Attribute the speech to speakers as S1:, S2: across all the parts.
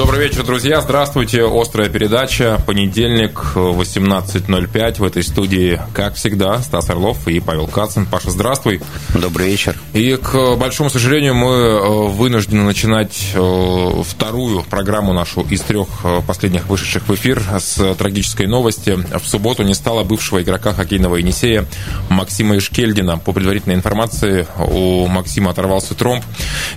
S1: Добрый вечер, друзья. Здравствуйте. Острая передача. Понедельник, 18.05. В этой студии, как всегда, Стас Орлов и Павел Кацин. Паша, здравствуй.
S2: Добрый вечер.
S1: И, к большому сожалению, мы э, вынуждены начинать э, вторую программу нашу из трех э, последних вышедших в эфир с трагической новости. В субботу не стало бывшего игрока хоккейного Енисея Максима Ишкельдина. По предварительной информации, у Максима оторвался тромб.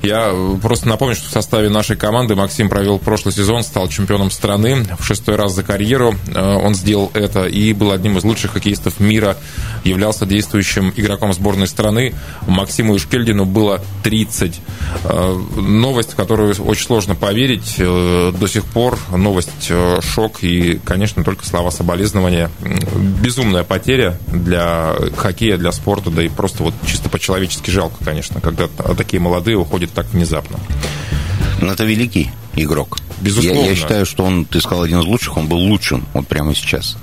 S1: Я просто напомню, что в составе нашей команды Максим провел прошлый сезон, стал чемпионом страны в шестой раз за карьеру. Э, он сделал это и был одним из лучших хоккеистов мира, являлся действующим игроком сборной страны. Максиму Ишкельдину было 30. Э, новость, в которую очень сложно поверить э, до сих пор. Новость шок и, конечно, только слова соболезнования. Безумная потеря для хоккея, для спорта, да и просто вот чисто по-человечески жалко, конечно, когда такие молодые уходят так внезапно.
S2: Но это великий игрок.
S1: Безусловно.
S2: Я, я считаю, что он, ты сказал, один из лучших, он был лучшим вот прямо сейчас.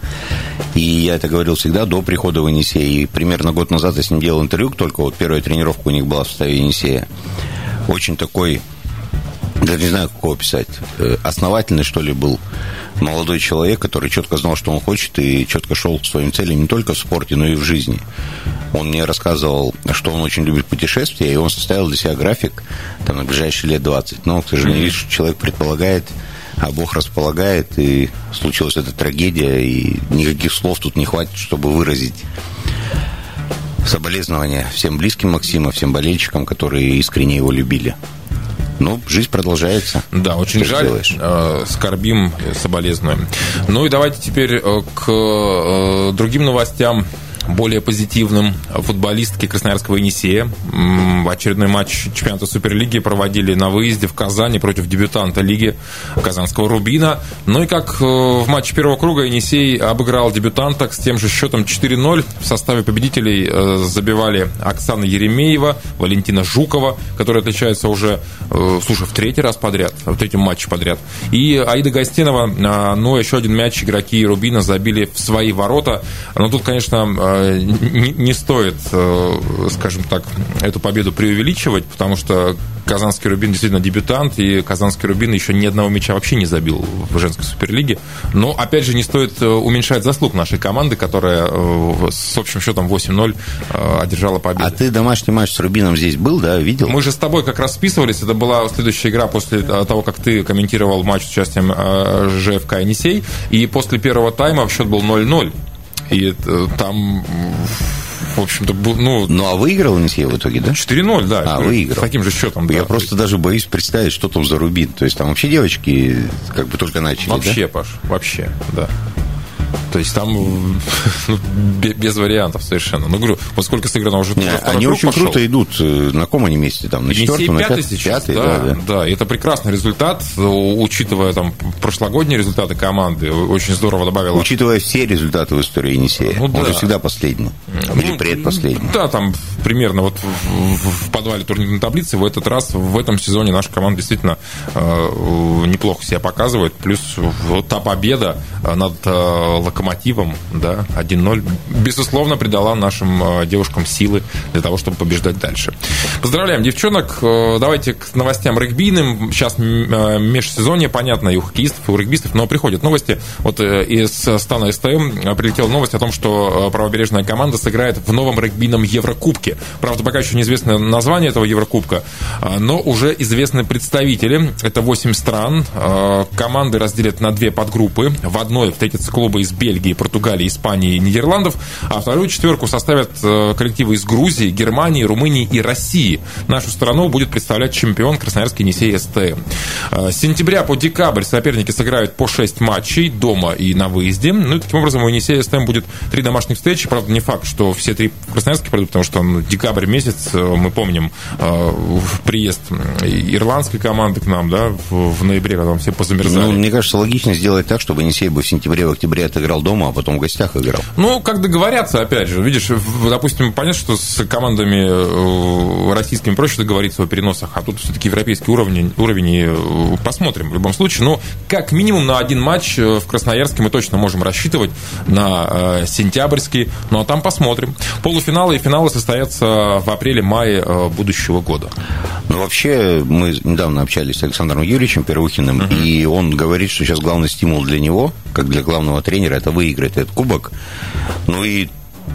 S2: И я это говорил всегда до прихода в Енисей. И примерно год назад я с ним делал интервью, только вот первая тренировка у них была в составе Енисея. Очень такой даже не знаю, как его описать, э, основательный, что ли, был молодой человек, который четко знал, что он хочет, и четко шел к своим целям не только в спорте, но и в жизни. Он мне рассказывал, что он очень любит путешествия, и он составил для себя график там, на ближайшие лет 20. Но, к сожалению, видишь, человек предполагает, а Бог располагает, и случилась эта трагедия, и никаких слов тут не хватит, чтобы выразить соболезнования всем близким Максима, всем болельщикам, которые искренне его любили. Ну, жизнь продолжается.
S1: Да, очень Что жаль. Сделаешь? Э, скорбим, соболезнуем. Ну и давайте теперь э, к э, другим новостям более позитивным футболистки Красноярского Енисея. Очередной матч чемпионата Суперлиги проводили на выезде в Казани против дебютанта лиги Казанского Рубина. Ну и как э, в матче первого круга Енисей обыграл дебютанта с тем же счетом 4-0. В составе победителей э, забивали Оксана Еремеева, Валентина Жукова, которая отличается уже, э, слушай, в третий раз подряд, в третьем матче подряд. И Аида Гостинова, ну, еще один мяч игроки Рубина забили в свои ворота. Но тут, конечно, не стоит, э, скажем так, эту победу преувеличивать, потому что Казанский Рубин действительно дебютант, и Казанский Рубин еще ни одного мяча вообще не забил в женской суперлиге. Но, опять же, не стоит э, уменьшать заслуг нашей команды, которая э, с общим счетом 8-0 одержала победу.
S2: А ты домашний матч с Рубином здесь был, да, видел?
S1: Мы же с тобой как раз списывались. Это была следующая игра после того, как ты комментировал матч с участием ЖФК «Енисей». И после первого тайма счет был 0-0. И там в общем-то, ну...
S2: Ну, а выиграл Енисей в итоге, да?
S1: 4-0, да.
S2: А, выиграл.
S1: С таким же счетом,
S2: Я да. просто даже боюсь представить, что там за Рубин. То есть там вообще девочки как бы только начали,
S1: Вообще,
S2: да?
S1: Паш, вообще, да. То есть там ну, без вариантов совершенно. Ну, говорю, вот сколько сыграно уже
S2: Не, Они очень пошел. круто идут. Э, на каком они месте? Там, на четвертом, на
S1: пятый сейчас, пятый, да, да, да. да. Это прекрасный результат, учитывая там прошлогодние результаты команды. Очень здорово добавило.
S2: Учитывая все результаты в истории Енисея. Ну, Он да. же всегда последний. Ну, Или предпоследний.
S1: Да, там примерно вот в, в подвале турнирной таблицы в этот раз, в этом сезоне наша команда действительно э, неплохо себя показывает. Плюс вот та победа над э, локомотивом, да, 1-0, безусловно, придала нашим э, девушкам силы для того, чтобы побеждать дальше. Поздравляем девчонок. Э, давайте к новостям регбийным. Сейчас э, межсезонье, понятно, и у хоккеистов, и у регбистов, но приходят новости. Вот из стана СТМ прилетела новость о том, что правобережная команда сыграет в новом регбийном Еврокубке. Правда, пока еще неизвестно название этого Еврокубка, но уже известны представители. Это 8 стран. Команды разделят на две подгруппы. В одной встретятся клубы из Бельгии, Португалии, Испании и Нидерландов, а вторую четверку составят э, коллективы из Грузии, Германии, Румынии и России. Нашу страну будет представлять чемпион Красноярский Енисей СТМ. Э, с сентября по декабрь соперники сыграют по 6 матчей дома и на выезде. Ну и таким образом у Енисея СТМ будет три домашних встречи. Правда, не факт, что все три в Красноярске пройдут, потому что ну, декабрь месяц, э, мы помним, приезд ирландской команды к нам, да, в, ноябре, когда все позамерзали.
S2: Ну, мне кажется, логично сделать так, чтобы Енисей бы в сентябре, в октябре это играл дома, а потом в гостях играл.
S1: Ну, как договорятся, опять же. Видишь, допустим, понятно, что с командами э, российскими проще договориться о переносах, а тут все-таки европейский уровень, уровень э, посмотрим в любом случае. Но как минимум на один матч в Красноярске мы точно можем рассчитывать на сентябрьский, ну а там посмотрим. Полуфиналы и финалы состоятся в апреле-мае будущего года.
S2: Ну, вообще, мы недавно общались с Александром Юрьевичем Первухиным, uh-huh. и он говорит, что сейчас главный стимул для него, как для главного тренера, это выиграть этот кубок. Ну и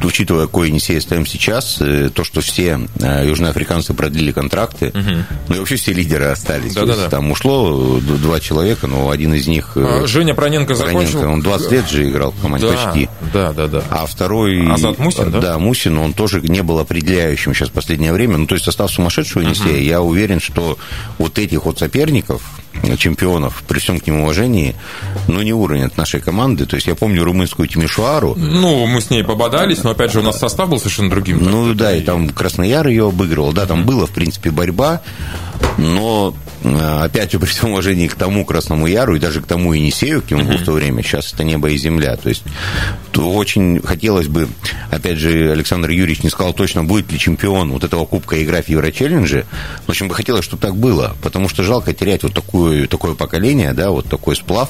S2: учитывая, какой Енисей ставим сейчас, э, то, что все э, южноафриканцы продлили контракты, угу. ну и вообще все лидеры остались. Да, да, да. Там ушло два человека, но один из них...
S1: Э, а, Женя Проненко, Проненко закончил.
S2: Он 20 лет же играл в команде, да, почти.
S1: Да, да, да.
S2: А второй...
S1: Азат Мусин, да?
S2: Да, Мусин, он тоже не был определяющим сейчас в последнее время. Ну, то есть состав сумасшедшего Енисея, угу. я уверен, что вот этих вот соперников, чемпионов, при всем к нему уважении, но не уровень от нашей команды. То есть я помню румынскую Тимишуару.
S1: Ну, мы с ней пободались, но опять же у нас состав был совершенно другим.
S2: Ну да, и там Краснояр ее обыгрывал. Да, там была, в принципе, борьба, но опять же, при всем уважении к тому Красному Яру и даже к тому Енисею, кем он был в то время, сейчас это небо и земля. То есть очень хотелось бы, опять же, Александр Юрьевич не сказал точно, будет ли чемпион вот этого Кубка игра в Еврочеллендже. В общем, бы хотелось, чтобы так было, потому что жалко терять вот такое, такое поколение, да, вот такой сплав,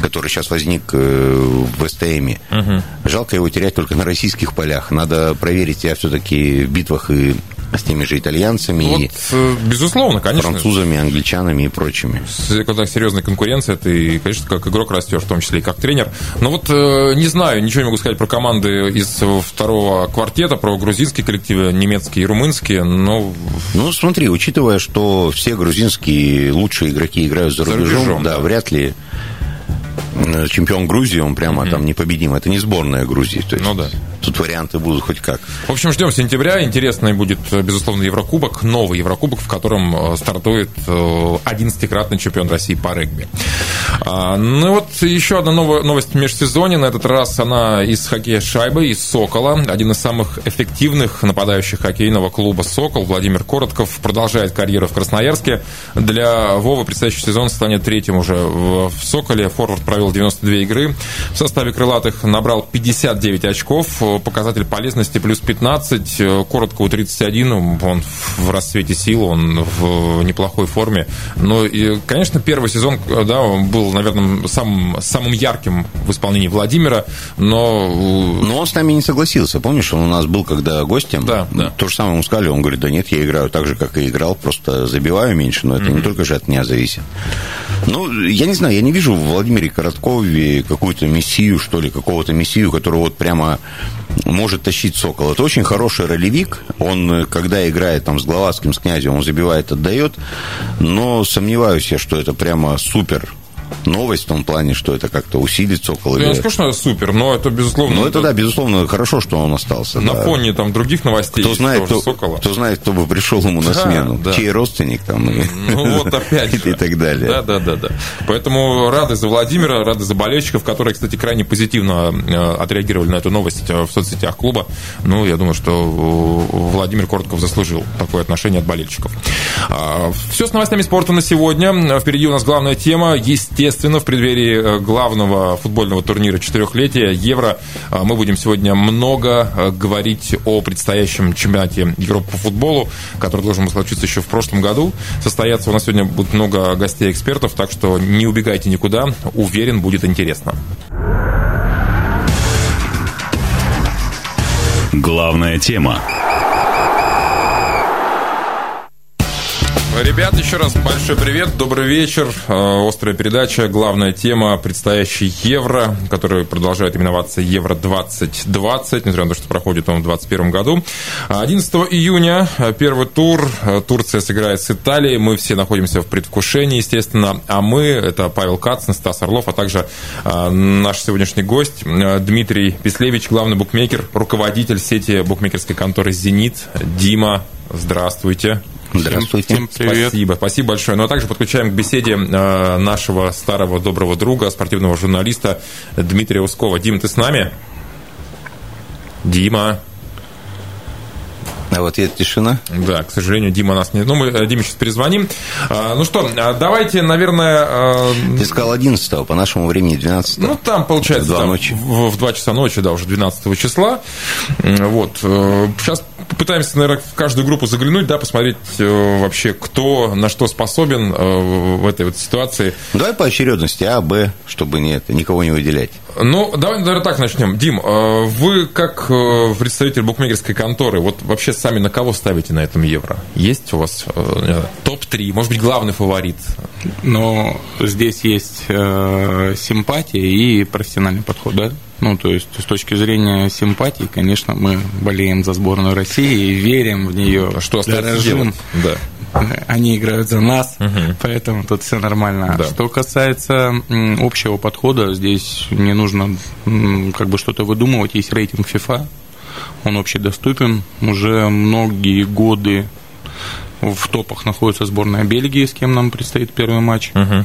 S2: который сейчас возник э, в СТМе. Угу. Жалко его терять только на российских полях. Надо проверить себя все-таки в битвах и с теми же итальянцами,
S1: вот,
S2: и
S1: э, безусловно, конечно.
S2: французами, англичанами и прочими.
S1: Когда серьезная конкуренция, ты, конечно, как игрок растешь, в том числе и как тренер. Но вот э, не знаю, ничего не могу сказать про команды из второго квартета, про грузинские коллективы, немецкие и румынские, но...
S2: Ну, смотри, учитывая, что все грузинские лучшие игроки играют за рубежом, за рубежом да, да, вряд ли Э, чемпион Грузии, он прямо угу. там непобедим. Это не сборная Грузии. То есть ну да. Тут варианты будут хоть как.
S1: В общем, ждем сентября. Интересный будет, безусловно, Еврокубок. Новый Еврокубок, в котором э, стартует 11-кратный э, чемпион России по регби. А, ну вот еще одна новость в межсезонье. На этот раз она из хоккея шайбы, из «Сокола». Один из самых эффективных нападающих хоккейного клуба «Сокол» Владимир Коротков продолжает карьеру в Красноярске. Для Вовы предстоящий сезон станет третьим уже в «Соколе». Форвард провел 92 игры. В составе крылатых набрал 59 очков. Показатель полезности плюс 15. Коротко у 31. Он в расцвете сил, он в неплохой форме. Но, и, конечно, первый сезон да, был, наверное, самым, самым ярким в исполнении Владимира, но...
S2: Но он с нами не согласился. Помнишь, он у нас был, когда гостем?
S1: Да, да.
S2: То же самое ему сказали, он говорит, да нет, я играю так же, как и играл, просто забиваю меньше, но это mm-hmm. не только же от меня зависит. Ну, я не знаю, я не вижу в Владимире Короткове какую-то мессию, что ли, какого-то мессию, который вот прямо может тащить Сокол. Это очень хороший ролевик. Он, когда играет там с Гловацким, с князем, он забивает, отдает. Но сомневаюсь я, что это прямо супер новость в том плане, что это как-то усилит Сокол.
S1: Я не скажу, что это супер, но это безусловно...
S2: Ну, это, да, безусловно, хорошо, что он остался.
S1: На да. фоне там других новостей.
S2: Кто знает, кто, Сокола. кто знает, кто бы пришел ему на да, смену. Да. Чей родственник там.
S1: Ну, вот опять.
S2: И так далее.
S1: Да, да, да, да. Поэтому рады за Владимира, рады за болельщиков, которые, кстати, крайне позитивно э, отреагировали на эту новость э, в соцсетях клуба. Ну, я думаю, что Владимир Коротков заслужил такое отношение от болельщиков. А, Все с новостями спорта на сегодня. Впереди у нас главная тема. Естественно, в преддверии э, главного футбольного турнира четырехлетия Евро э, мы будем сегодня много э, говорить о предстоящем чемпионате Европы по футболу, который должен был случиться еще в прошлом году. Состояться у нас сегодня будет много гостей экспертов, так что не убегайте никуда. Уверен, будет интересно.
S3: Главная тема.
S1: Ребят, еще раз большой привет, добрый вечер. Э, острая передача, главная тема предстоящий Евро, который продолжает именоваться Евро 2020, несмотря на то, что проходит он в 2021 году. 11 июня э, первый тур. Э, Турция сыграет с Италией. Мы все находимся в предвкушении, естественно. А мы, это Павел Кацин, Стас Орлов, а также наш сегодняшний гость Дмитрий Песлевич, главный букмекер, руководитель сети букмекерской конторы «Зенит». Дима, здравствуйте.
S2: Здравствуйте.
S1: Всем привет. Спасибо, спасибо большое. Ну а также подключаем к беседе э, нашего старого доброго друга, спортивного журналиста Дмитрия Ускова. Дим, ты с нами? Дима.
S2: А в ответ тишина?
S1: Да, к сожалению, Дима нас не... Ну, мы э, Диме сейчас перезвоним. А, ну что, а, давайте, наверное... А,
S2: Ты сказал 11 по нашему времени 12
S1: Ну, там, получается,
S2: в 2
S1: там,
S2: ночи.
S1: В, в 2 часа ночи, да, уже 12 числа. Вот. Сейчас попытаемся, наверное, в каждую группу заглянуть, да, посмотреть э, вообще, кто на что способен э, в этой вот ситуации.
S2: Давай по очередности А, Б, чтобы не это, никого не выделять.
S1: Ну, давай, наверное, так начнем. Дим, э, вы как э, представитель букмекерской конторы, вот вообще сами на кого ставите на этом евро? Есть у вас э, топ-3, может быть, главный фаворит?
S4: Но здесь есть э, симпатия и профессиональный подход, да? Ну, то есть, с точки зрения симпатии, конечно, мы болеем за сборную России и верим в нее.
S1: А что делать? Да.
S4: Они играют за нас, угу. поэтому тут все нормально. Да. Что касается общего подхода, здесь не нужно как бы что-то выдумывать. Есть рейтинг FIFA, он общедоступен. Уже многие годы в топах находится сборная Бельгии, с кем нам предстоит первый матч. Угу.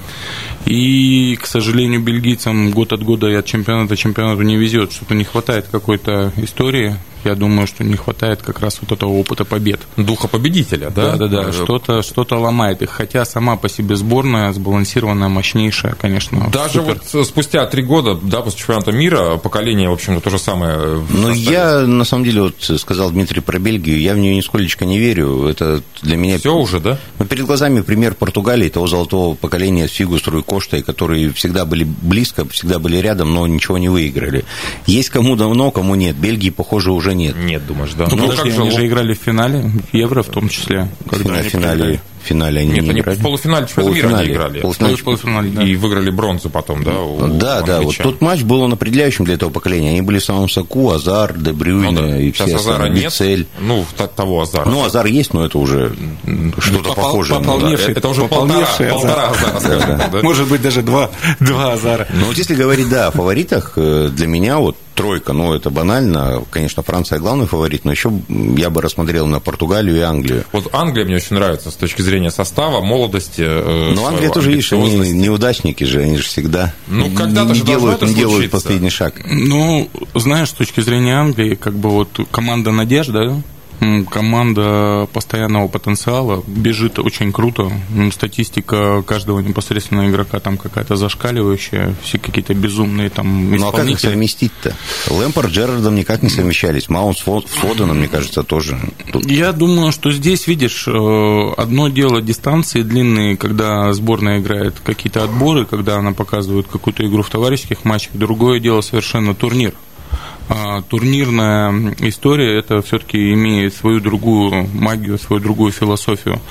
S4: И, к сожалению, бельгийцам год от года и от чемпионата чемпионату не везет, что-то не хватает какой-то истории я думаю, что не хватает как раз вот этого опыта побед.
S1: Духа победителя, да?
S4: Да, да, да. Что-то что ломает их. Хотя сама по себе сборная сбалансированная, мощнейшая, конечно.
S1: Даже супер. вот спустя три года, да, после чемпионата мира, поколение, в общем-то, то же самое.
S2: Ну, я, на самом деле, вот сказал Дмитрий про Бельгию, я в нее нисколечко не верю. Это для меня...
S1: Все уже, да?
S2: Ну, перед глазами пример Португалии, того золотого поколения с Фигу, Струй, Коштой, которые всегда были близко, всегда были рядом, но ничего не выиграли. Есть кому давно, кому нет. Бельгии, похоже, уже нет.
S1: Нет, думаешь, да?
S4: Ну, ну как же, они же играли в финале, Евро в том числе.
S2: Когда в финале в финале они
S1: Нет,
S2: не
S1: они
S2: играли.
S1: в полуфинале чемпионата мира они играли.
S2: Полуфинале,
S1: полуфинале, да. И выиграли бронзу потом, да, у
S2: Да, да, вот тот матч был он определяющим для этого поколения. Они были в самом соку, Азар, Дебрюйне ну, да. и
S1: Сейчас
S2: все
S1: Азара нет, Цель. ну, того Азара.
S2: Ну, Азар есть, но это уже что-то
S4: Попол,
S2: похожее.
S4: Пополневший,
S1: да. Это уже полтора, полтора Азара, скажем
S4: да. Может быть, даже два, два Азара.
S2: Ну, вот если говорить, да, о фаворитах, э, для меня вот тройка, ну, это банально. Конечно, Франция главный фаворит, но еще я бы рассмотрел на Португалию и Англию.
S1: Вот Англия мне очень нравится с точки зрения состава молодости.
S2: Э, ну, Англия тоже, видишь, они неудачники же, они же всегда
S1: ну, когда-то
S2: не, делают,
S1: не
S2: делают последний шаг.
S4: Ну, знаешь, с точки зрения Англии, как бы вот команда надежда, команда постоянного потенциала, бежит очень круто. Статистика каждого непосредственного игрока там какая-то зашкаливающая, все какие-то безумные там
S2: Ну а как их совместить-то? Лэмпорт Джерардом никак не совмещались, Маунт с Фоденом, мне кажется, тоже.
S4: Тут... Я думаю, что здесь, видишь, э, одно дело дистанции длинные, когда сборная играет какие-то отборы, когда она показывает какую-то игру в товарищеских матчах, другое дело совершенно турнир. А, турнирная история это все-таки имеет свою другую магию, свою другую философию.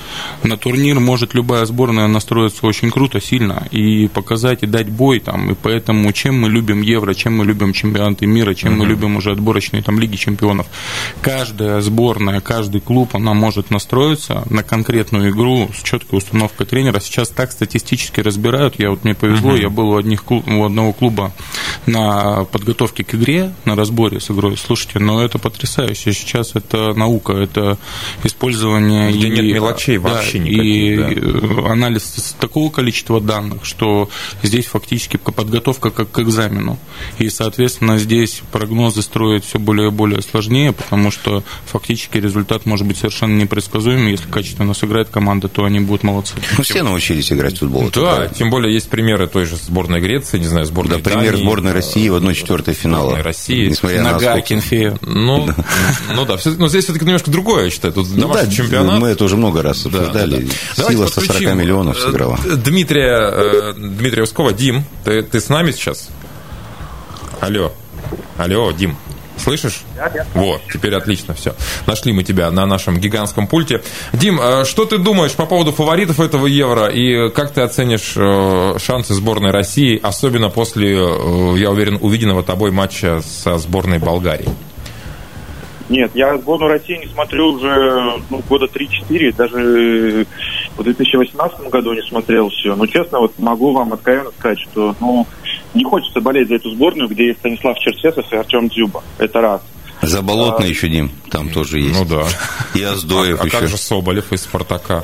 S4: На турнир может любая сборная настроиться очень круто, сильно и показать и дать бой там. И поэтому чем мы любим Евро, чем мы любим чемпионаты мира, чем uh-huh. мы любим уже отборочные там лиги чемпионов. Каждая сборная, каждый клуб, она может настроиться на конкретную игру с четкой установкой тренера. Сейчас так статистически разбирают. Я вот мне повезло, uh-huh. я был у, одних клуб, у одного клуба на подготовке к игре, на разборе разборе с игрой. Слушайте, но ну, это потрясающе. Сейчас это наука, это использование...
S1: Где и, нет мелочей да, вообще
S4: никаких. И да. анализ такого количества данных, что здесь фактически подготовка как к экзамену. И, соответственно, здесь прогнозы строить все более и более сложнее, потому что фактически результат может быть совершенно непредсказуемым. Если качественно сыграет команда, то они будут молодцы.
S2: Ну, все научились играть в футбол.
S1: Да, тем более есть примеры той же сборной Греции, не знаю, сборной
S2: Да, пример сборной России в 1-4 финала. Сборной
S1: России,
S2: несмотря
S4: Нога
S2: на
S4: Кенфея.
S1: Ну, да. ну да, но здесь все-таки немножко другое, я считаю. Тут ну, да, чемпионат.
S2: Мы это уже много раз обсуждали. Да, да. Сила 140 миллионов э, сыграла.
S1: Дмитрия, э, Дмитрия Ускова. Дим, ты, ты с нами сейчас? Алло. Алло, Дим. Слышишь?
S5: Да, да.
S1: Вот, теперь отлично все. Нашли мы тебя на нашем гигантском пульте. Дим, э, что ты думаешь по поводу фаворитов этого Евро и как ты оценишь э, шансы сборной России, особенно после, э, я уверен, увиденного тобой матча со сборной Болгарии?
S5: Нет, я сборную России не смотрю уже ну, года 3-4, даже в 2018 году не смотрел все. Но честно, вот могу вам откровенно сказать, что ну, не хочется болеть за эту сборную, где есть Станислав Черчесов и Артем Дзюба. Это раз.
S2: Заболотный а, еще, Дим, там тоже есть.
S1: Ну да.
S2: И Аздоев
S1: а,
S2: еще.
S1: А как же Соболев из «Спартака»?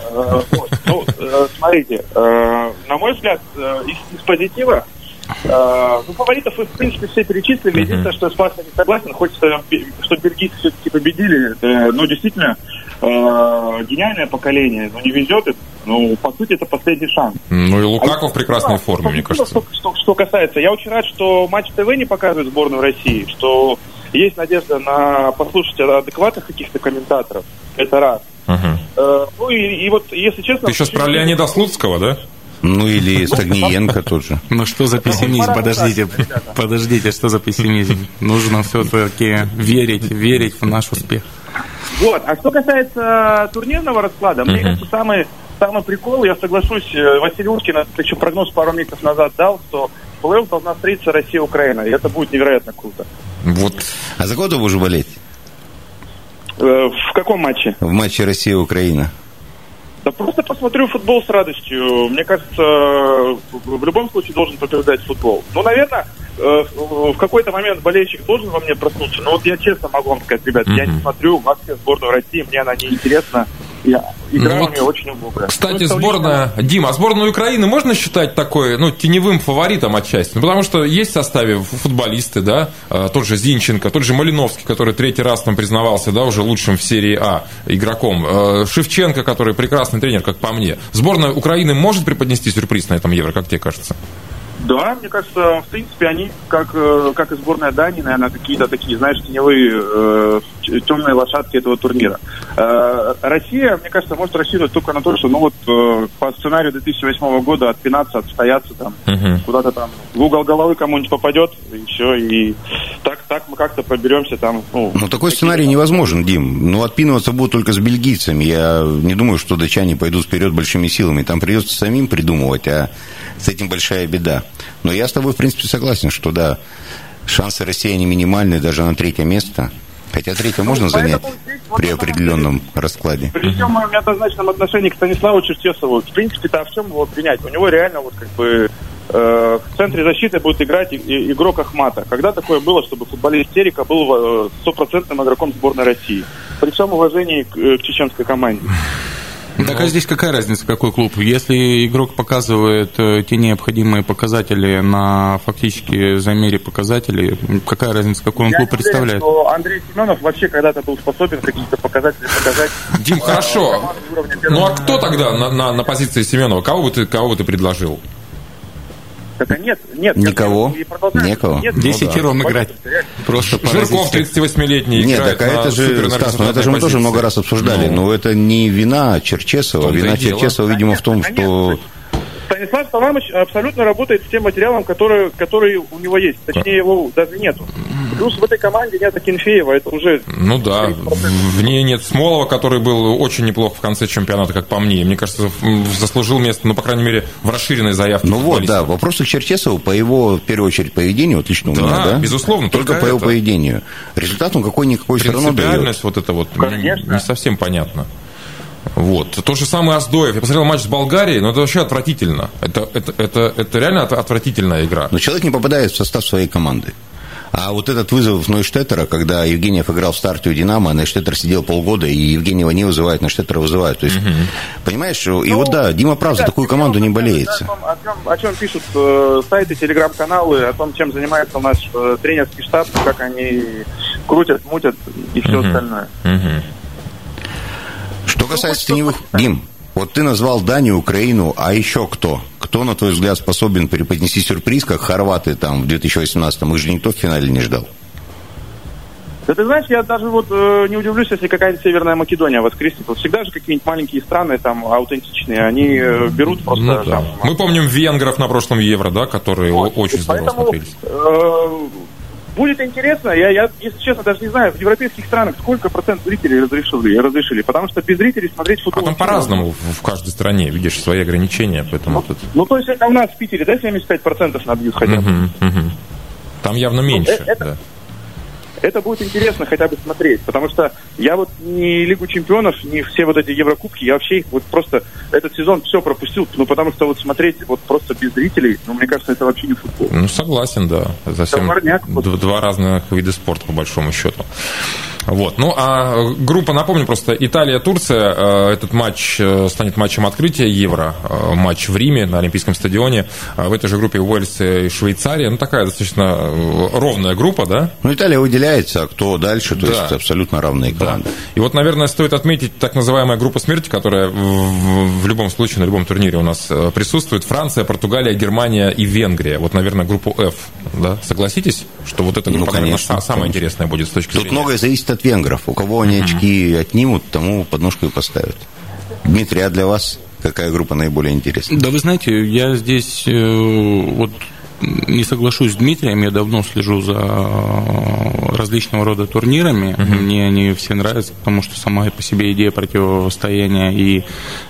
S5: Ну, э, смотрите, э, на мой взгляд, э, из позитива Э, ну, фаворитов вы, в принципе, все перечислили. Единственное, что я с Пастой не согласен, хочется, чтобы бельгийцы все-таки победили. Э, ну, действительно, э, гениальное поколение. Но не везет. Ну, по сути, это последний шанс.
S1: Ну, и Лукако в прекрасной форме, мне кажется.
S5: Что, что, что касается, я очень рад, что Матч ТВ не показывает сборную России, что есть надежда на послушать адекватных каких-то комментаторов. Это раз.
S1: Угу.
S5: Ну и, и вот, если честно...
S1: Ты сейчас про Леонида Слуцкого, да?
S2: Ну или Стагниенко тот же.
S4: Ну что за пессимизм? Подождите, подождите, что за пессимизм? Нужно все-таки верить, верить в наш успех.
S5: Вот, а что касается турнирного расклада, мне кажется, самый, самый прикол, я соглашусь, э, Василий Уткин еще прогноз пару месяцев назад дал, что в плей-офф должна встретиться Россия-Украина, и это будет невероятно круто.
S1: Вот.
S2: А за кого ты будешь болеть?
S5: Э, В каком матче?
S2: В матче Россия-Украина.
S5: Да просто посмотрю футбол с радостью. Мне кажется, в любом случае должен побеждать футбол. Ну, наверное, в какой-то момент болельщик должен во мне проснуться. Но вот я честно могу вам сказать, ребят, я не смотрю вообще сборную России, мне она не интересна. Я, игра
S1: Ну
S5: у
S1: вот,
S5: нее очень убогая.
S1: Кстати,
S5: Ну,
S1: сборная... Дима, а сборную Украины можно считать такой, ну, теневым фаворитом отчасти? Ну, потому что есть в составе футболисты, да, э, тот же Зинченко, тот же Малиновский, который третий раз там признавался, да, уже лучшим в серии А игроком, э, Шевченко, который прекрасный тренер, как по мне. Сборная Украины может преподнести сюрприз на этом Евро, как тебе кажется?
S5: Да, мне кажется, в принципе, они, как, э, как и сборная Дании, наверное, какие-то такие, знаешь, теневые э, темные лошадки этого турнира. Э, Россия, мне кажется, может рассчитывать только на то, что, ну вот, э, по сценарию 2008 года отпинаться, отстояться там,
S1: Мгм.
S5: куда-то там в угол головы кому-нибудь попадет, и все, и так, так мы как-то проберемся там. Ну,
S2: Ну, такой сценарий невозможен, Дим. Ну, отпинываться будут только с бельгийцами. Я не думаю, что датчане пойдут вперед большими силами. Там придется самим придумывать, а с этим большая беда. Но я с тобой, в принципе, согласен, что, да, шансы России, они минимальные даже на третье место. Хотя третье можно занять
S5: здесь вот
S2: при определенном раскладе.
S5: При всем моем неоднозначном отношении к Станиславу Черчесову, в принципе-то, а в чем его принять? У него реально вот как бы э, в центре защиты будет играть и- и- игрок Ахмата. Когда такое было, чтобы футболист Терека был э, стопроцентным игроком сборной России? При всем уважении к, э, к чеченской команде.
S4: Так а здесь какая разница, какой клуб? Если игрок показывает э, те необходимые показатели на фактически замере показателей, какая разница, какой он
S5: Я
S4: клуб
S5: уверен,
S4: представляет?
S5: что Андрей Семенов вообще когда-то был способен какие-то показатели показать.
S1: Дим, хорошо. Ну, а кто тогда на, на, на позиции Семенова? Кого бы ты, кого бы ты предложил?
S5: Так, а нет, нет.
S2: Никого? Никого?
S5: Нет,
S4: Десятером
S5: ну,
S4: играть.
S5: реально.
S4: Просто
S1: Жирков,
S4: поразить всех.
S1: 38-летний,
S2: Нет, так а
S1: на
S2: это же, Стас, ну это же мы тоже много раз обсуждали.
S1: Ну,
S2: Но это не вина Черчесова. Вина
S1: дело.
S2: Черчесова, видимо, в том, что...
S5: Станислав Саламович абсолютно работает с тем материалом, который, который у него есть. Точнее, его даже нету. Плюс в этой команде нет Акинфеева, это уже...
S1: Ну да, в ней нет Смолова, который был очень неплох в конце чемпионата, как по мне. Мне кажется, заслужил место, ну, по крайней мере, в расширенной заявке.
S2: Ну вот, да, вопросы к Черчесову по его, в первую очередь, поведению, вот лично у
S1: Да,
S2: меня, да?
S1: безусловно,
S2: Только,
S1: только
S2: по его
S1: это.
S2: поведению. Результат он какой-никакой все равно дает.
S1: Вот это вот
S5: Конечно.
S1: не совсем понятно. Вот. То же самое Аздоев. Я посмотрел матч с Болгарией, но это вообще отвратительно. Это, это, это, это реально от- отвратительная игра.
S2: Но человек не попадает в состав своей команды. А вот этот вызов Нойштеттера, когда Евгеньев играл в старте у «Динамо», а Нойштеттер сидел полгода, и Евгеньева не вызывают, Нойштеттера вызывают. То есть, понимаешь, и
S5: Ну,
S2: вот да, Дима прав, за
S5: ребят,
S2: такую команду не
S5: о
S2: болеется.
S5: том, о чем, о чем пишут э, сайты, телеграм-каналы, о том, чем занимается наш э, тренерский штаб, как они крутят, мутят и все
S1: Мгм.
S5: остальное.
S1: Мгм.
S2: Что касается теневых... Дим, вот ты назвал Данию, Украину, а еще кто? Кто, на твой взгляд, способен преподнести сюрприз, как хорваты там в 2018-м? Их же никто в финале не ждал.
S5: Да ты знаешь, я даже вот э, не удивлюсь, если какая-нибудь Северная Македония воскреснет. Вот всегда же какие-нибудь маленькие страны там аутентичные, они э, берут просто
S1: Ну, да.
S5: там,
S1: Мы помним венгров на прошлом Евро, да, которые о- очень здорово
S5: Поэтому
S1: смотрелись.
S5: э, будет интересно. Я, я, если честно, даже не знаю, в европейских странах сколько процент зрителей разрешили, разрешили. Потому что без зрителей смотреть
S1: А
S5: футбол...
S1: там по-разному в каждой стране, видишь, свои ограничения, поэтому тут...
S5: Ну, то есть это у нас в Питере, да, 75% набьют хотя бы.
S1: Мгм, мгм. Там явно меньше,
S5: это-
S1: да.
S5: Это будет интересно хотя бы смотреть, потому что я вот ни Лигу чемпионов, ни все вот эти Еврокубки, я вообще их вот просто этот сезон все пропустил, ну потому что вот смотреть вот просто без зрителей, ну мне кажется, это вообще не футбол.
S1: Ну согласен, да. Совсем
S5: Товарняк, вот.
S1: два разных вида спорта по большому счету. Вот. Ну, а группа, напомню, просто Италия-Турция. э, Этот матч э, станет матчем открытия Евро. э, Матч в Риме на Олимпийском стадионе. В этой же группе Уэльс и Швейцария. Ну, такая достаточно э, ровная группа, да?
S2: Ну, Италия выделяется, а кто дальше, то
S1: Да.
S2: есть абсолютно равные
S1: Да.
S2: команды.
S1: И вот, наверное, стоит отметить так называемая группа смерти, которая в, в- любом случае, на любом турнире у нас э, присутствует. Франция, Португалия, Германия и Венгрия. Вот, наверное, группу F. Да? Согласитесь, что вот эта
S2: Ну,
S1: группа, наверное,
S2: конечно,
S1: са- самая
S2: конечно.
S1: интересная будет с точки
S2: Тут
S1: зрения...
S2: многое зависит от венгров. У кого они очки отнимут, тому подножку и поставят. Дмитрий, а для вас какая группа наиболее интересна?
S4: Да вы знаете, я здесь э, вот не соглашусь с Дмитрием, я давно слежу за различного рода турнирами. Мне они все нравятся, потому что сама по себе идея противостояния и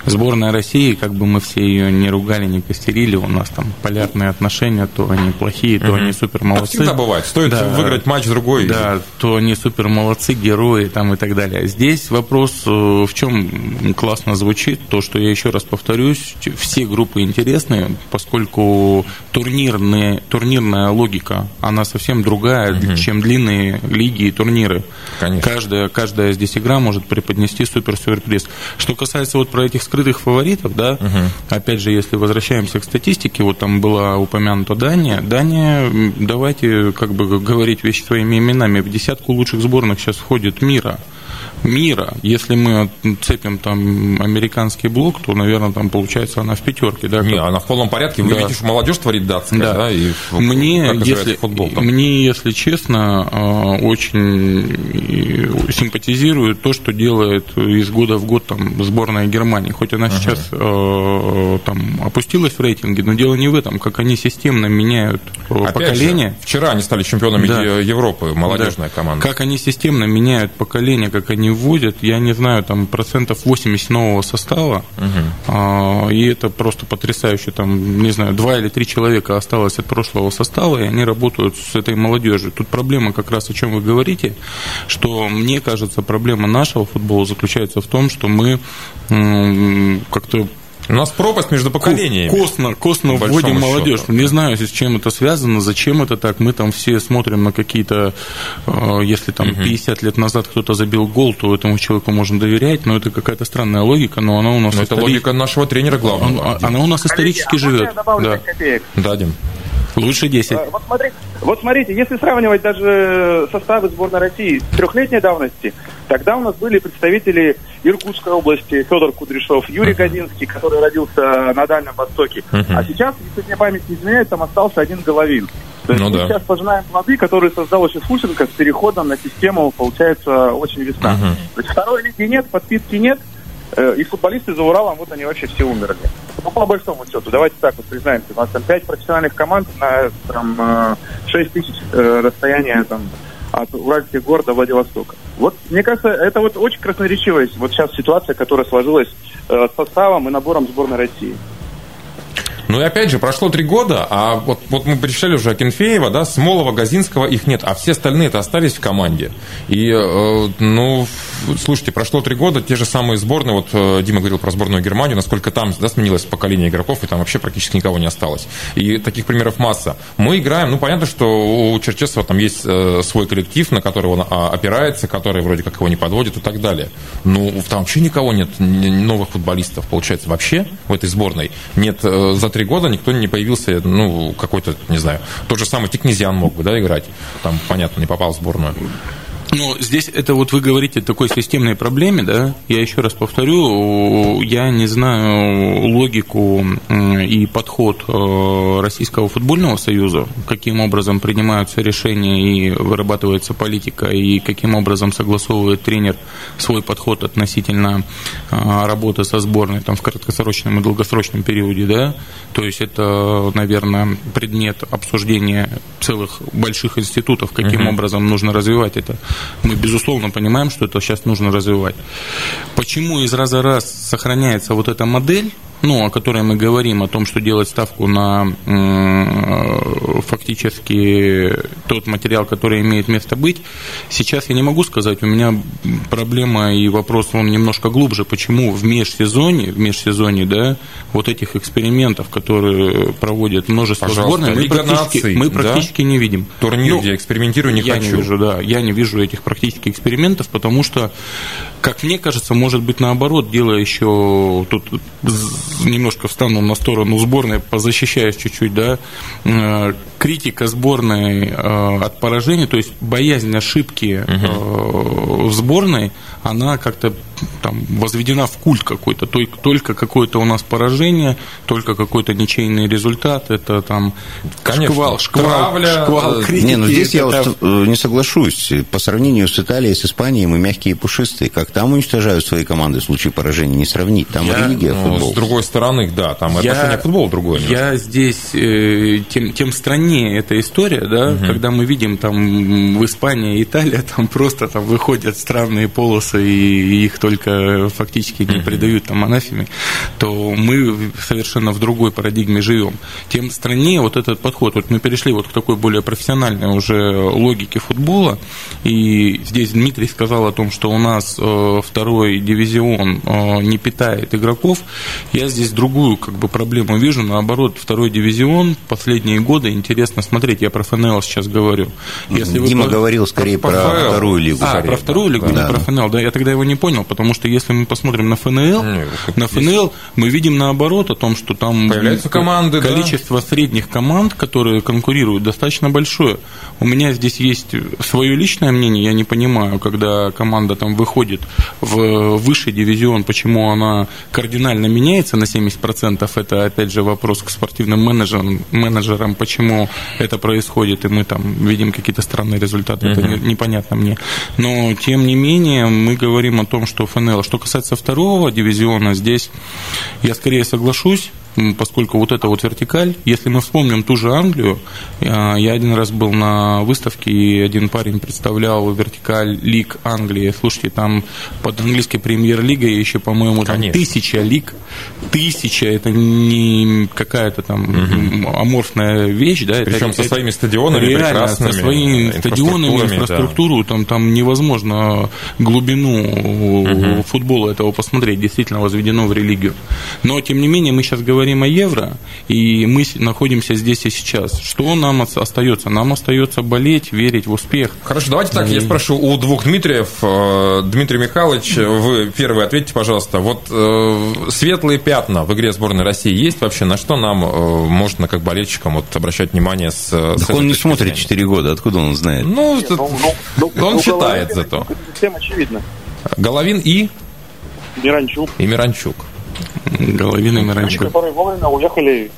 S4: сборная России, как бы мы все ее не ругали, не костерили, у нас там полярные отношения, то они плохие, то они супер молодцы.
S1: всегда бывает. Стоит
S4: Да.
S1: выиграть матч другой.
S4: Да, то они супер молодцы, герои там и так далее. Здесь вопрос э, в чем классно звучит, то, что я еще раз повторюсь, все группы интересны, поскольку турнирные, турнирная логика, она совсем другая, чем длинные лиги и турниры.
S1: Конечно.
S4: Каждая, каждая здесь игра может преподнести супер-сюрприз. Что касается вот про этих скрытых фаворитов, да, опять же, если возвращаемся к статистике, вот там была упомянута Дания. Дания, давайте как бы говорить вещи своими именами, в десятку лучших сборных сейчас входит мира. Мира. Если мы цепим там американский блок, то, наверное, там получается она в пятерке, да?
S1: Не, она в полном порядке. Вы
S4: Да.
S1: видите, что молодежь творит датская, да,
S4: Да.
S1: и
S4: мне, если,
S1: футбол там.
S4: мне, если честно, э, очень э, симпатизирует то, что делает из года в год там сборная Германии. Хоть она сейчас э, там опустилась в рейтинге, но дело не в этом, как они системно меняют э,
S1: Опять
S4: поколение.
S1: же, вчера они стали чемпионами
S4: Да.
S1: Европы, молодежная
S4: Да.
S1: команда.
S4: Как они системно меняют поколение, как они вводят, я не знаю, там процентов 80 нового состава, А, и это просто потрясающе. Там, не знаю, два или три человека осталось от прошлого состава, и они работают с этой молодежью. Тут проблема как раз о чем вы говорите, что мне кажется, проблема нашего футбола заключается в том, что мы как-то
S1: У нас пропасть между поколениями.
S4: Косно, косно вводим молодежь.
S1: счету.
S4: Не знаю, с чем это связано, зачем это так. Мы там все смотрим на какие-то, э, если там 50 лет назад кто-то забил гол, то этому человеку можно доверять, но это какая-то странная логика, но она у нас
S1: Но это
S4: истори-
S1: логика нашего тренера
S4: он-
S1: главного.
S4: а- она у нас исторически
S5: Коллеги, а
S4: живет. Да.
S5: копеек?
S1: Дадим.
S4: Лучше 10.
S5: Э, Вот смотрите, вот смотрите, если сравнивать даже составы сборной России с трехлетней давности, тогда у нас были представители Иркутской области, Федор Кудряшов, Юрий Годинский, который родился на Дальнем Востоке. А сейчас, если мне память не изменяет, там остался один Головин. То есть
S1: Ну
S5: мы
S1: да.
S5: сейчас пожинаем плоды, которые создал еще Фусенко с переходом на систему, получается, очень весна. То есть второй лиги нет, подпитки нет, э, и футболисты за Уралом, вот они вообще все умерли. Ну, по большому счету, давайте так вот признаемся, у нас там пять профессиональных команд на там, э, 6 тысяч э, расстояния там, от Уральских гор до Владивостока. Вот, мне кажется, это вот очень красноречивая вот сейчас ситуация, которая сложилась э, с составом и набором сборной России.
S1: Ну и опять же, прошло три года, а вот, вот мы перечисляли уже Акинфеева, да, Смолова, Газинского, их нет, а все остальные-то остались в команде. И, э, ну, слушайте, прошло три года, те же самые сборные, вот э, Дима говорил про сборную Германию, насколько там да, сменилось поколение игроков, и там вообще практически никого не осталось. И таких примеров масса. Мы играем, ну, понятно, что у Черчесова там есть э, свой коллектив, на который он а, опирается, который вроде как его не подводит и так далее. Ну, там вообще никого нет, новых футболистов, получается, вообще в этой сборной. Нет, э, за три года никто не появился, ну, какой-то, не знаю, тот же самый Тикнезиан мог бы, да, играть. Там, понятно, не попал в сборную.
S4: Ну, здесь это вот вы говорите о такой системной проблеме, да? Я еще раз повторю, я не знаю логику и подход э, Российского футбольного союза, каким образом принимаются решения и вырабатывается политика, и каким образом согласовывает тренер свой подход относительно э, работы со сборной там, в краткосрочном и долгосрочном периоде, да? То есть это, наверное, предмет обсуждения целых больших институтов, каким образом нужно развивать это. Мы, безусловно, понимаем, что это сейчас нужно развивать. Почему из раза в раз сохраняется вот эта модель, ну, о которой мы говорим, о том, что делать ставку на э, фактически тот материал, который имеет место быть, сейчас я не могу сказать. У меня проблема и вопрос, он немножко глубже. Почему в межсезонье, в межсезонье, да, вот этих экспериментов, которые проводят множество сборных, мы практически,
S1: наций,
S4: мы
S1: да?
S4: практически не видим.
S1: Турнир,
S4: Ну,
S1: где экспериментирую, не
S4: я
S1: хочу.
S4: не вижу, да, я не вижу этих практически экспериментов, потому что, как мне кажется, может быть наоборот, дело еще тут немножко встану на сторону сборной, позащищаюсь чуть-чуть, да, э, критика сборной э, от поражения, то есть боязнь ошибки э, в сборной, она как-то там возведена в культ какой-то, Той- только какое-то у нас поражение, только какой-то ничейный результат, это там
S1: Конечно.
S4: шквал, шквал,
S1: Травля,
S4: шквал
S1: э,
S4: критики.
S2: Не, ну здесь я вот э, не соглашусь. По сравнению с Италией, с Испанией, мы мягкие и пушистые. Как там уничтожают свои команды в случае поражения, не сравнить. Там
S4: Я,
S2: религия,
S1: Ну,
S2: футбол.
S1: с другой стороны, да, там
S4: Я-
S1: отношение к футболу другое.
S4: Я здесь э, тем, тем страннее эта история, да, когда мы видим там в Испании и Италии там просто там выходят странные полосы и их только фактически не придают там анафеме, то мы совершенно в другой парадигме живем. Тем страннее вот этот подход. Вот мы перешли вот к такой более профессиональной уже логике футбола, и здесь Дмитрий сказал о том, что у нас э, второй дивизион э, не питает игроков. Я здесь другую как бы проблему вижу. Наоборот, второй дивизион последние годы интересно смотреть. Я про ФНЛ сейчас говорю. Если вы
S2: Дима
S4: по-
S2: говорил скорее про
S1: ФЛ.
S2: вторую лигу.
S4: а, про вторую лигу,
S2: Да.
S4: не про ФНЛ. Да, я тогда его не понял, потому что если мы посмотрим на ФНЛ,
S1: Не, вот
S4: на. ФНЛ мы видим наоборот о том, что там
S1: Появляются команды, да.
S4: количество средних команд, которые конкурируют, достаточно большое. У меня здесь есть свое личное мнение, я не понимаю, когда команда там выходит в высший дивизион, почему она кардинально меняется на 70%, это опять же вопрос к спортивным менеджерам, менеджерам почему это происходит, и мы там видим какие-то странные результаты, это не- непонятно мне. Но, тем не менее, мы говорим о том, что ФНЛ. Что касается второго дивизиона, здесь я скорее соглашусь, поскольку вот эта вот вертикаль, если мы вспомним ту же Англию, а, я один раз был на выставке, и один парень представлял вертикаль лиг Англии. Слушайте, там под английской премьер-лигой еще, по-моему, там
S1: Конечно.
S4: тысяча лиг. Тысяча, это не какая-то там м, аморфная вещь, да? это-
S1: Причем со
S4: это-
S1: своими стадионами
S4: Реально,
S1: прекрасными,
S4: со своими стадионами,
S1: инфраструктурами, да.
S4: инфраструктуру, там, там невозможно глубину футбола этого посмотреть, действительно возведено в религию. Но, тем не менее, мы сейчас говорим о евро, и мы с- находимся здесь и сейчас. Что нам ос- остается? Нам остается болеть, верить в успех.
S1: Хорошо, давайте так, я спрошу у двух Дмитриев. Э, Дмитрий Михайлович, вы первый ответьте, пожалуйста. Вот э, светлые пятна в игре сборной России есть вообще? На что нам э, можно, как болельщикам, вот, обращать внимание с, с
S2: Так
S1: этой
S2: он не смотрит
S1: зрения?
S2: 4 года, откуда он знает?
S1: Ну, это-
S5: Ну, ну, ну,
S1: он
S5: ну,
S1: читает
S5: Головин,
S1: зато.
S5: Всем очевидно.
S1: Головин и,
S5: Миранчук,
S1: и Миранчук.
S4: Головина и
S5: люди,
S4: Миранчук.
S5: которые вовремя уехали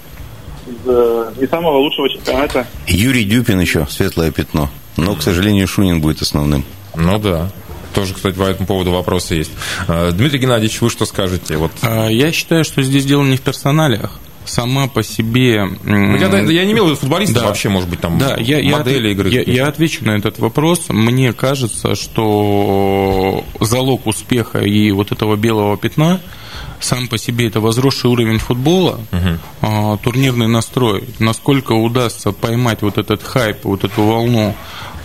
S5: из не самого лучшего чемпионата.
S2: Юрий Дюпин еще, светлое пятно. Но, к сожалению, Шунин будет основным.
S1: Ну да. Тоже, кстати, по этому поводу вопросы есть. Э, Дмитрий Геннадьевич, вы что скажете? Вот
S4: А, Я считаю, что здесь дело не в персоналиях. Сама по себе... м,
S1: Я, я не имел в виду футболистов
S4: Да.
S1: вообще, может быть, там
S4: Да, я, я
S1: модели
S4: отве-
S1: игры.
S4: Я, я отвечу на этот вопрос. Мне кажется, что залог успеха и вот этого белого пятна сам по себе это возросший уровень футбола, а, турнирный настрой, насколько удастся поймать вот этот хайп, вот эту волну,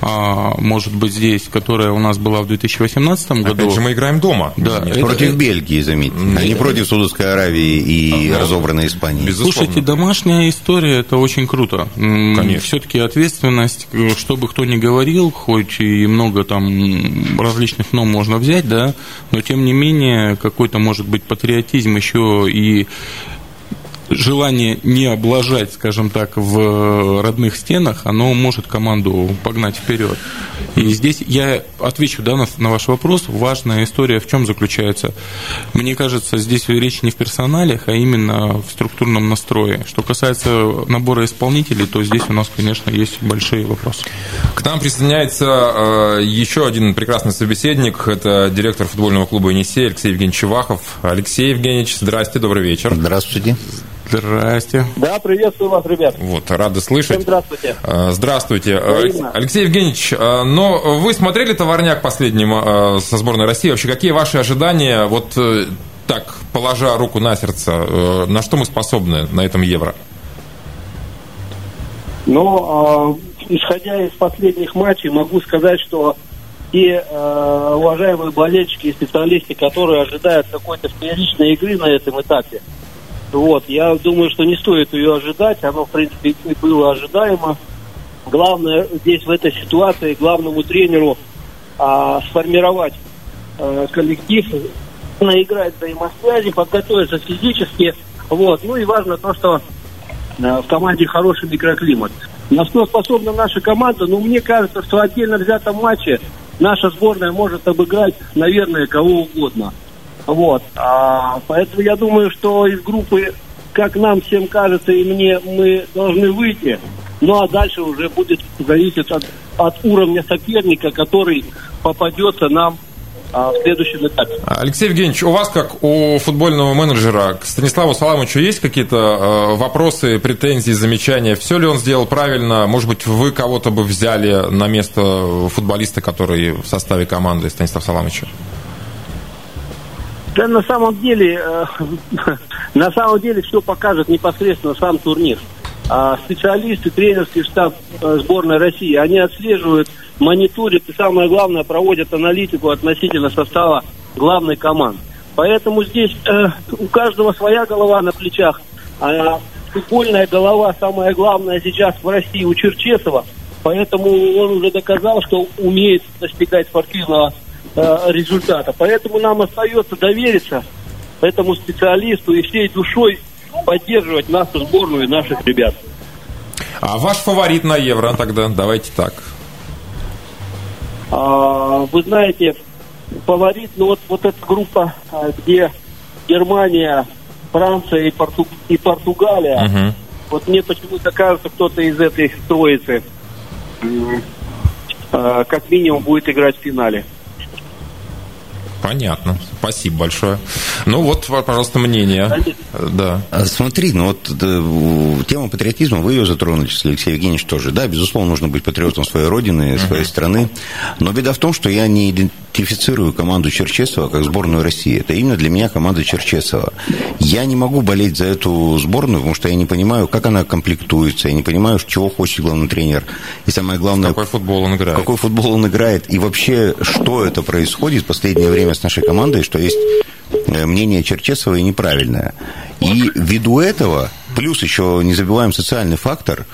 S4: может быть, здесь, которая у нас была в 2018 году.
S1: Опять же, мы играем дома.
S4: Да, это-
S2: Против Бельгии, заметьте, а не против Саудовской Аравии и разобранной Испании.
S1: Безусловно.
S4: Слушайте, домашняя история это очень круто.
S1: Конечно.
S4: Все-таки ответственность, э, что бы кто ни говорил, хоть и много там различных но можно взять, да, но тем не менее какой-то может быть патриотизм еще и желание не облажать, скажем так, в родных стенах, оно может команду погнать вперед. И здесь я отвечу да, на, на ваш вопрос. Важная история в чем заключается? Мне кажется, здесь речь не в персоналях, а именно в структурном настрое. Что касается набора исполнителей, то здесь у нас, конечно, есть большие вопросы.
S1: К нам присоединяется э, еще один прекрасный собеседник. Это директор футбольного клуба «Енисей» Алексей Евгеньевич Чевахов. Алексей Евгеньевич, здрасте, добрый вечер.
S2: Здравствуйте.
S4: Здрасте.
S5: Да, приветствую вас, ребят.
S1: Вот, рады слышать.
S5: Всем здравствуйте.
S1: Э, Здравствуйте. Э,
S5: Взаимно.
S1: Алексей Евгеньевич, э, но вы смотрели «Товарняк» последним со сборной России? Вообще, какие ваши ожидания? Вот э, так, положа руку на сердце, э, на что мы способны на этом евро?
S6: Э, исходя из последних матчей, могу сказать, что те э, уважаемые болельщики и специалисты, которые ожидают какой-то фееричной игры на этом этапе, вот, я думаю, что не стоит ее ожидать, оно, в принципе, и было ожидаемо. Главное здесь, в этой ситуации, главному тренеру э, сформировать э, коллектив, наиграть взаимосвязи, подготовиться физически, вот, ну и важно то, что э, в команде хороший микроклимат. На что способна наша команда? Ну, мне кажется, что в отдельно взятом матче наша сборная может обыграть, наверное, кого угодно. Вот. А, поэтому я думаю, что из группы, как нам всем кажется и мне, мы должны выйти. Ну а дальше уже будет зависеть от, от уровня соперника, который попадется нам а, в следующем этапе.
S1: Алексей Евгеньевич, у вас, как у футбольного менеджера, к Станиславу Саламовичу есть какие-то э, вопросы, претензии, замечания? Все ли он сделал правильно? Может быть, вы кого-то бы взяли на место футболиста, который в составе команды Станислава Саламовича?
S6: Да, на самом деле, э, на самом деле все покажет непосредственно сам турнир. А специалисты, тренерский штаб э, сборной России, они отслеживают, мониторят и, самое главное, проводят аналитику относительно состава главной команды. Поэтому здесь э, у каждого своя голова на плечах. А футбольная голова, самое главное сейчас в России у Черчесова. Поэтому он уже доказал, что умеет достигать спортивного э, результата. Поэтому нам остается довериться этому специалисту и всей душой поддерживать нашу сборную и наших ребят.
S1: А ваш фаворит на Евро тогда? Давайте так.
S6: А, вы знаете, фаворит, ну вот, вот эта группа, а, где Германия, Франция и, Порту, и Португалия,
S1: Угу.
S6: вот мне почему-то кажется, кто-то из этой троицы а, как минимум будет играть в финале.
S1: Понятно. Спасибо большое. Ну вот, пожалуйста, мнение. Да.
S2: А Смотри, ну вот тема патриотизма, вы ее затронули, Алексей Евгеньевич тоже. Да, безусловно, нужно быть патриотом своей родины, своей страны. Но беда в том, что я не идентифицирую команду Черчесова как сборную России. Это именно для меня команда Черчесова. Я не могу болеть за эту сборную, потому что я не понимаю, как она комплектуется, я не понимаю, чего хочет главный тренер. И самое главное,
S1: Какой футбол он играет?
S2: какой футбол он играет, и вообще, что это происходит в последнее время с нашей командой, что есть э, мнение Черчесова и неправильное. И ввиду этого, плюс еще не забываем социальный фактор,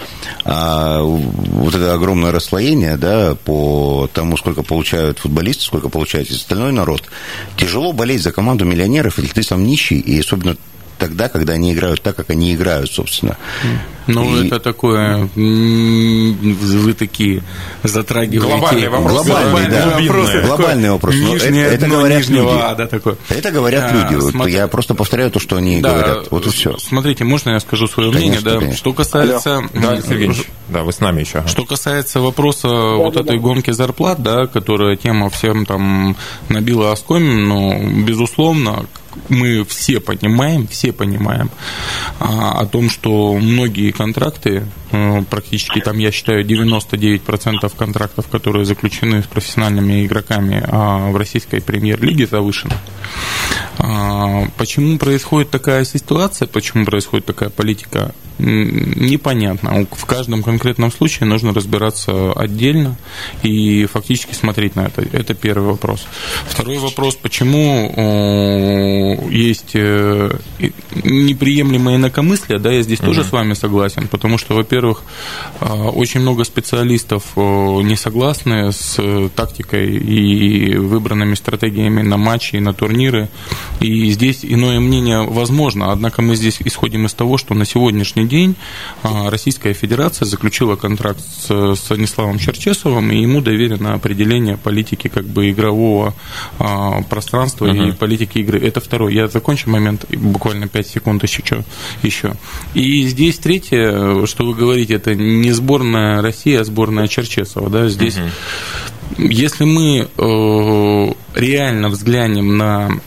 S2: а, вот это огромное расслоение, да, по тому, сколько получают футболисты, сколько получает остальной народ, тяжело болеть за команду миллионеров, если ты сам нищий, и особенно тогда, когда они играют так, как они играют, собственно.
S4: Ну,
S2: И-
S4: это такое... Вы такие затрагиваете...
S1: Глобальный вопрос.
S2: Глобальный, да.
S4: вопрос.
S1: Глубинный.
S2: Глобальный вопрос.
S4: Нижнее
S2: это- это
S4: дно
S2: говорят
S4: нижнего
S2: люди.
S4: ада такое.
S2: Это говорят
S4: А,
S2: люди.
S4: Смотри-
S2: Я просто повторяю то, что они
S4: Да,
S2: говорят. Вот и все.
S4: Смотрите, можно я скажу свое
S2: Конечно,
S4: мнение? Да?
S2: конечно.
S4: Что касается...
S1: Да, Алексей Евгеньевич. Да, вы с нами еще.
S4: Что касается вопроса вот этой гонки зарплат, да, которая тема всем там набила оскомин, ну, безусловно, мы все понимаем, все понимаем а, о том, что многие контракты, э, практически там, я считаю, 99% контрактов, которые заключены с профессиональными игроками а, в российской премьер-лиге завышены. А, Почему происходит такая ситуация, почему происходит такая политика, непонятно. В каждом конкретном случае нужно разбираться отдельно и фактически смотреть на это. Это первый вопрос. Второй вопрос, почему есть э, неприемлемое инакомыслие, да, я здесь тоже с вами согласен, потому что, во-первых, э, очень много специалистов не согласны с тактикой и выбранными стратегиями на матчи и на турниры, и здесь иное мнение возможно, однако мы здесь исходим из того, что на сегодняшний день а, Российская Федерация заключила контракт с Станиславом Черчесовым, и ему доверено определение политики как бы игрового а, пространства и политики игры. Это второй. Я закончу момент, буквально 5 секунд еще. еще. И здесь третье, что вы говорите, это не сборная России, а сборная Черчесова. Да? Здесь, если мы э, реально взглянем на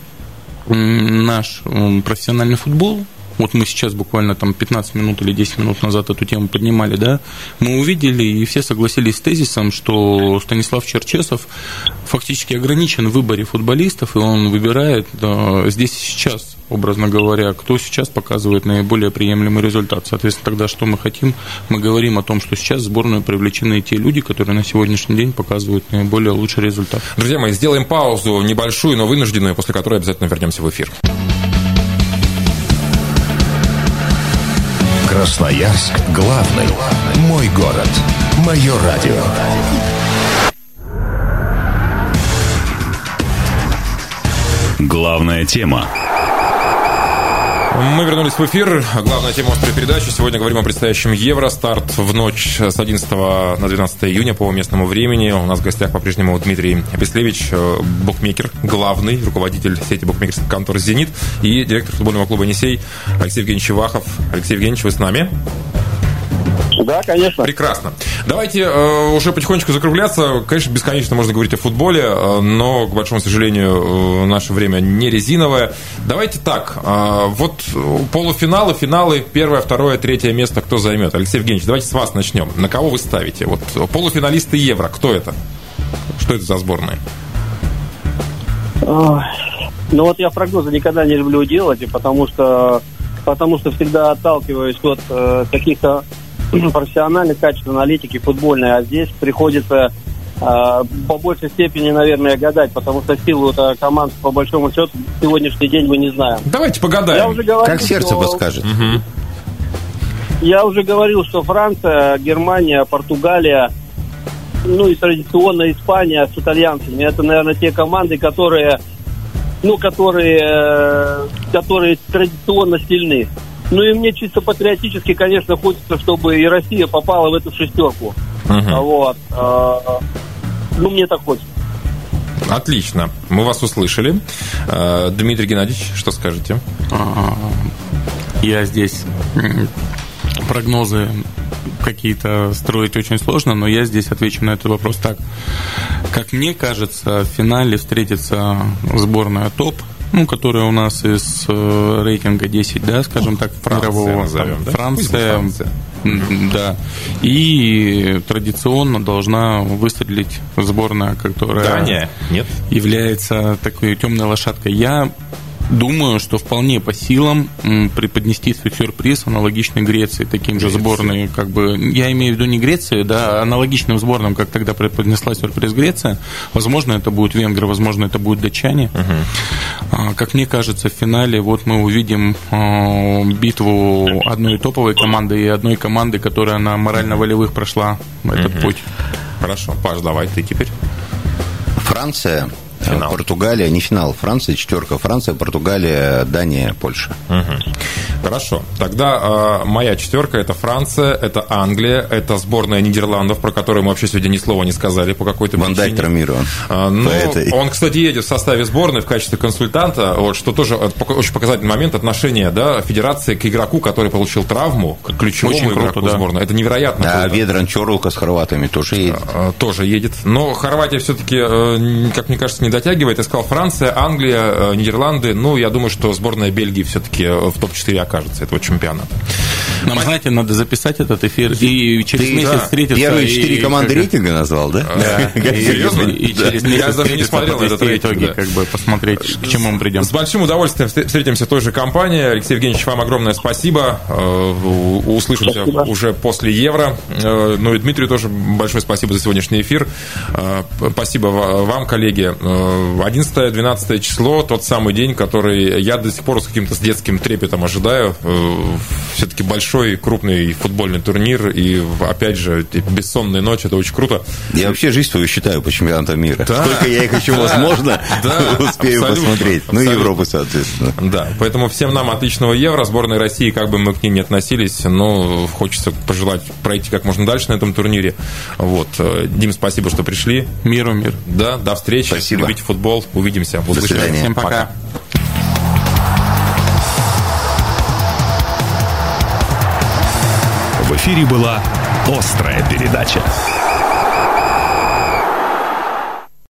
S4: наш профессиональный футбол, вот мы сейчас буквально там 15 минут или 10 минут назад эту тему поднимали, да, мы увидели и все согласились с тезисом, что Станислав Черчесов фактически ограничен в выборе футболистов, и он выбирает да, здесь и сейчас, образно говоря, кто сейчас показывает наиболее приемлемый результат. Соответственно, тогда что мы хотим? Мы говорим о том, что сейчас в сборную привлечены те люди, которые на сегодняшний день показывают наиболее лучший результат.
S1: Друзья мои, сделаем паузу небольшую, но вынужденную, после которой обязательно вернемся в эфир.
S7: Красноярск главный. Мой город. Мое радио.
S3: Главная тема.
S1: Мы вернулись в эфир. Главная тема острой передачи. Сегодня говорим о предстоящем Евро. Старт в ночь с 11 на 12 июня по местному времени. У нас в гостях по-прежнему Дмитрий Песлевич, э, букмекер, главный руководитель сети букмекерских контор «Зенит» и директор футбольного клуба «Енисей» Алексей Евгеньевич Вахов. Алексей Евгеньевич, вы с нами?
S6: Да, конечно.
S1: Прекрасно. Давайте э, уже потихонечку закругляться. Конечно, бесконечно можно говорить о футболе, э, но, к большому сожалению, э, наше время не резиновое. Давайте так. Э, вот полуфиналы, финалы, первое, второе, третье место кто займет? Алексей Евгеньевич, давайте с вас начнем. На кого вы ставите? Вот полуфиналисты Евро, кто это? Что это за сборные?
S6: Ну вот я прогнозы никогда не люблю делать, потому что потому что всегда отталкиваюсь от э, каких-то профессиональных качеств аналитики футбольной, а здесь приходится э, по большей степени, наверное, гадать, потому что силу это команд, по большому счету, сегодняшний день мы не знаем.
S1: Давайте погадаем.
S6: Я уже говорил,
S2: Как сердце
S6: что-
S2: подскажет.
S1: Мгм.
S6: Я уже говорил, что Франция, Германия, Португалия, ну и традиционно Испания с итальянцами. Это, наверное, те команды, которые, ну, которые, э, которые традиционно сильны. Ну и мне чисто патриотически, конечно, хочется, чтобы и Россия попала в эту шестерку.
S1: Мгм.
S6: Вот. Э, Ну, мне так хочется.
S1: Отлично. Мы вас услышали. Э, Дмитрий Геннадьевич, что скажете?
S4: А, Я здесь прогнозы какие-то строить очень сложно, но я здесь отвечу на этот вопрос так. Как мне кажется, в финале встретится сборная топ, ну, которая у нас из э, рейтинга 10, да, скажем так, мирового.
S1: назовем, да?
S4: Франция,
S1: Франция.
S4: да. И традиционно должна выстрелить сборная, которая
S1: Дания? Нет?
S4: является такой темной лошадкой. Я думаю, что вполне по силам преподнести свой сюрприз аналогичной Греции, таким же
S1: Греции.
S4: сборной, как бы, я имею в виду не Греции, да, а аналогичным сборным, как тогда преподнесла сюрприз Греция. Возможно, это будут венгры, возможно, это будут датчане. А, Как мне кажется, в финале вот мы увидим а, битву одной топовой команды и одной команды, которая на морально-волевых прошла этот путь.
S1: Хорошо. Паш, давай, ты теперь.
S2: Франция,
S1: Финал.
S2: Португалия, не финал, Франция, четверка, Франция, Португалия, Дания, Польша.
S1: Мгм. Хорошо. Тогда э, моя четверка это Франция, это Англия, это сборная Нидерландов, про которую мы вообще сегодня ни слова не сказали по какой-то
S2: Ван Дайк травмирован.
S1: Ну,
S2: этой.
S1: он, кстати, едет в составе сборной в качестве консультанта, вот, что тоже э, очень показательный момент отношения да, федерации к игроку, который получил травму, к ключевому
S4: Очень круто,
S1: игроку
S4: да.
S1: сборной. Это невероятно.
S2: Да,
S1: круто.
S2: Ведран Чорлка с хорватами тоже едет.
S1: Э, тоже едет. Но Хорватия все-таки, как мне кажется, не дотягивает. Я сказал Франция, Англия, э, Нидерланды. Ну, я думаю, что сборная Бельгии все-таки в топ-4 окажется этого чемпионата.
S4: Нам, знаете, надо записать этот эфир и через
S2: Ты,
S4: месяц
S1: да,
S4: встретиться.
S2: Первые четыре команды
S4: как-
S2: рейтинга назвал, да?
S4: Да,
S1: Серьезно?
S4: И,
S1: Да.
S4: через
S1: Я
S4: месяц
S1: даже не смотрел этот рейтинг,
S4: как бы посмотреть, к чему мы придем.
S1: С большим удовольствием встр- встретимся в той же компании. Алексей Евгеньевич, вам огромное спасибо. Э, Услышимся уже после Евро. Э, Ну и Дмитрию тоже большое спасибо за сегодняшний эфир. Э, Спасибо ва- вам, коллеги. 11-12 число, тот самый день, который я до сих пор с каким-то с детским трепетом ожидаю. Все-таки большой, крупный футбольный турнир. И, опять же, эти бессонные ночи, это очень круто.
S2: Я вообще жизнь свою считаю по чемпионатам мира.
S1: Да.
S2: Сколько я их еще, возможно,
S1: Да,
S2: успею
S1: абсолютно,
S2: посмотреть. Ну, и
S1: абсолютно.
S2: Европу, соответственно.
S1: Да, поэтому всем нам отличного Евро. Сборной России, как бы мы к ней не относились, но хочется пожелать пройти как можно дальше на этом турнире. Вот. Э, Дим, спасибо, что пришли.
S4: Миру мир.
S1: Да, до встречи.
S2: Спасибо.
S1: Любите футбол. Увидимся. Услышимся.
S2: свидания.
S4: Всем пока.
S3: В эфире была «Острая передача».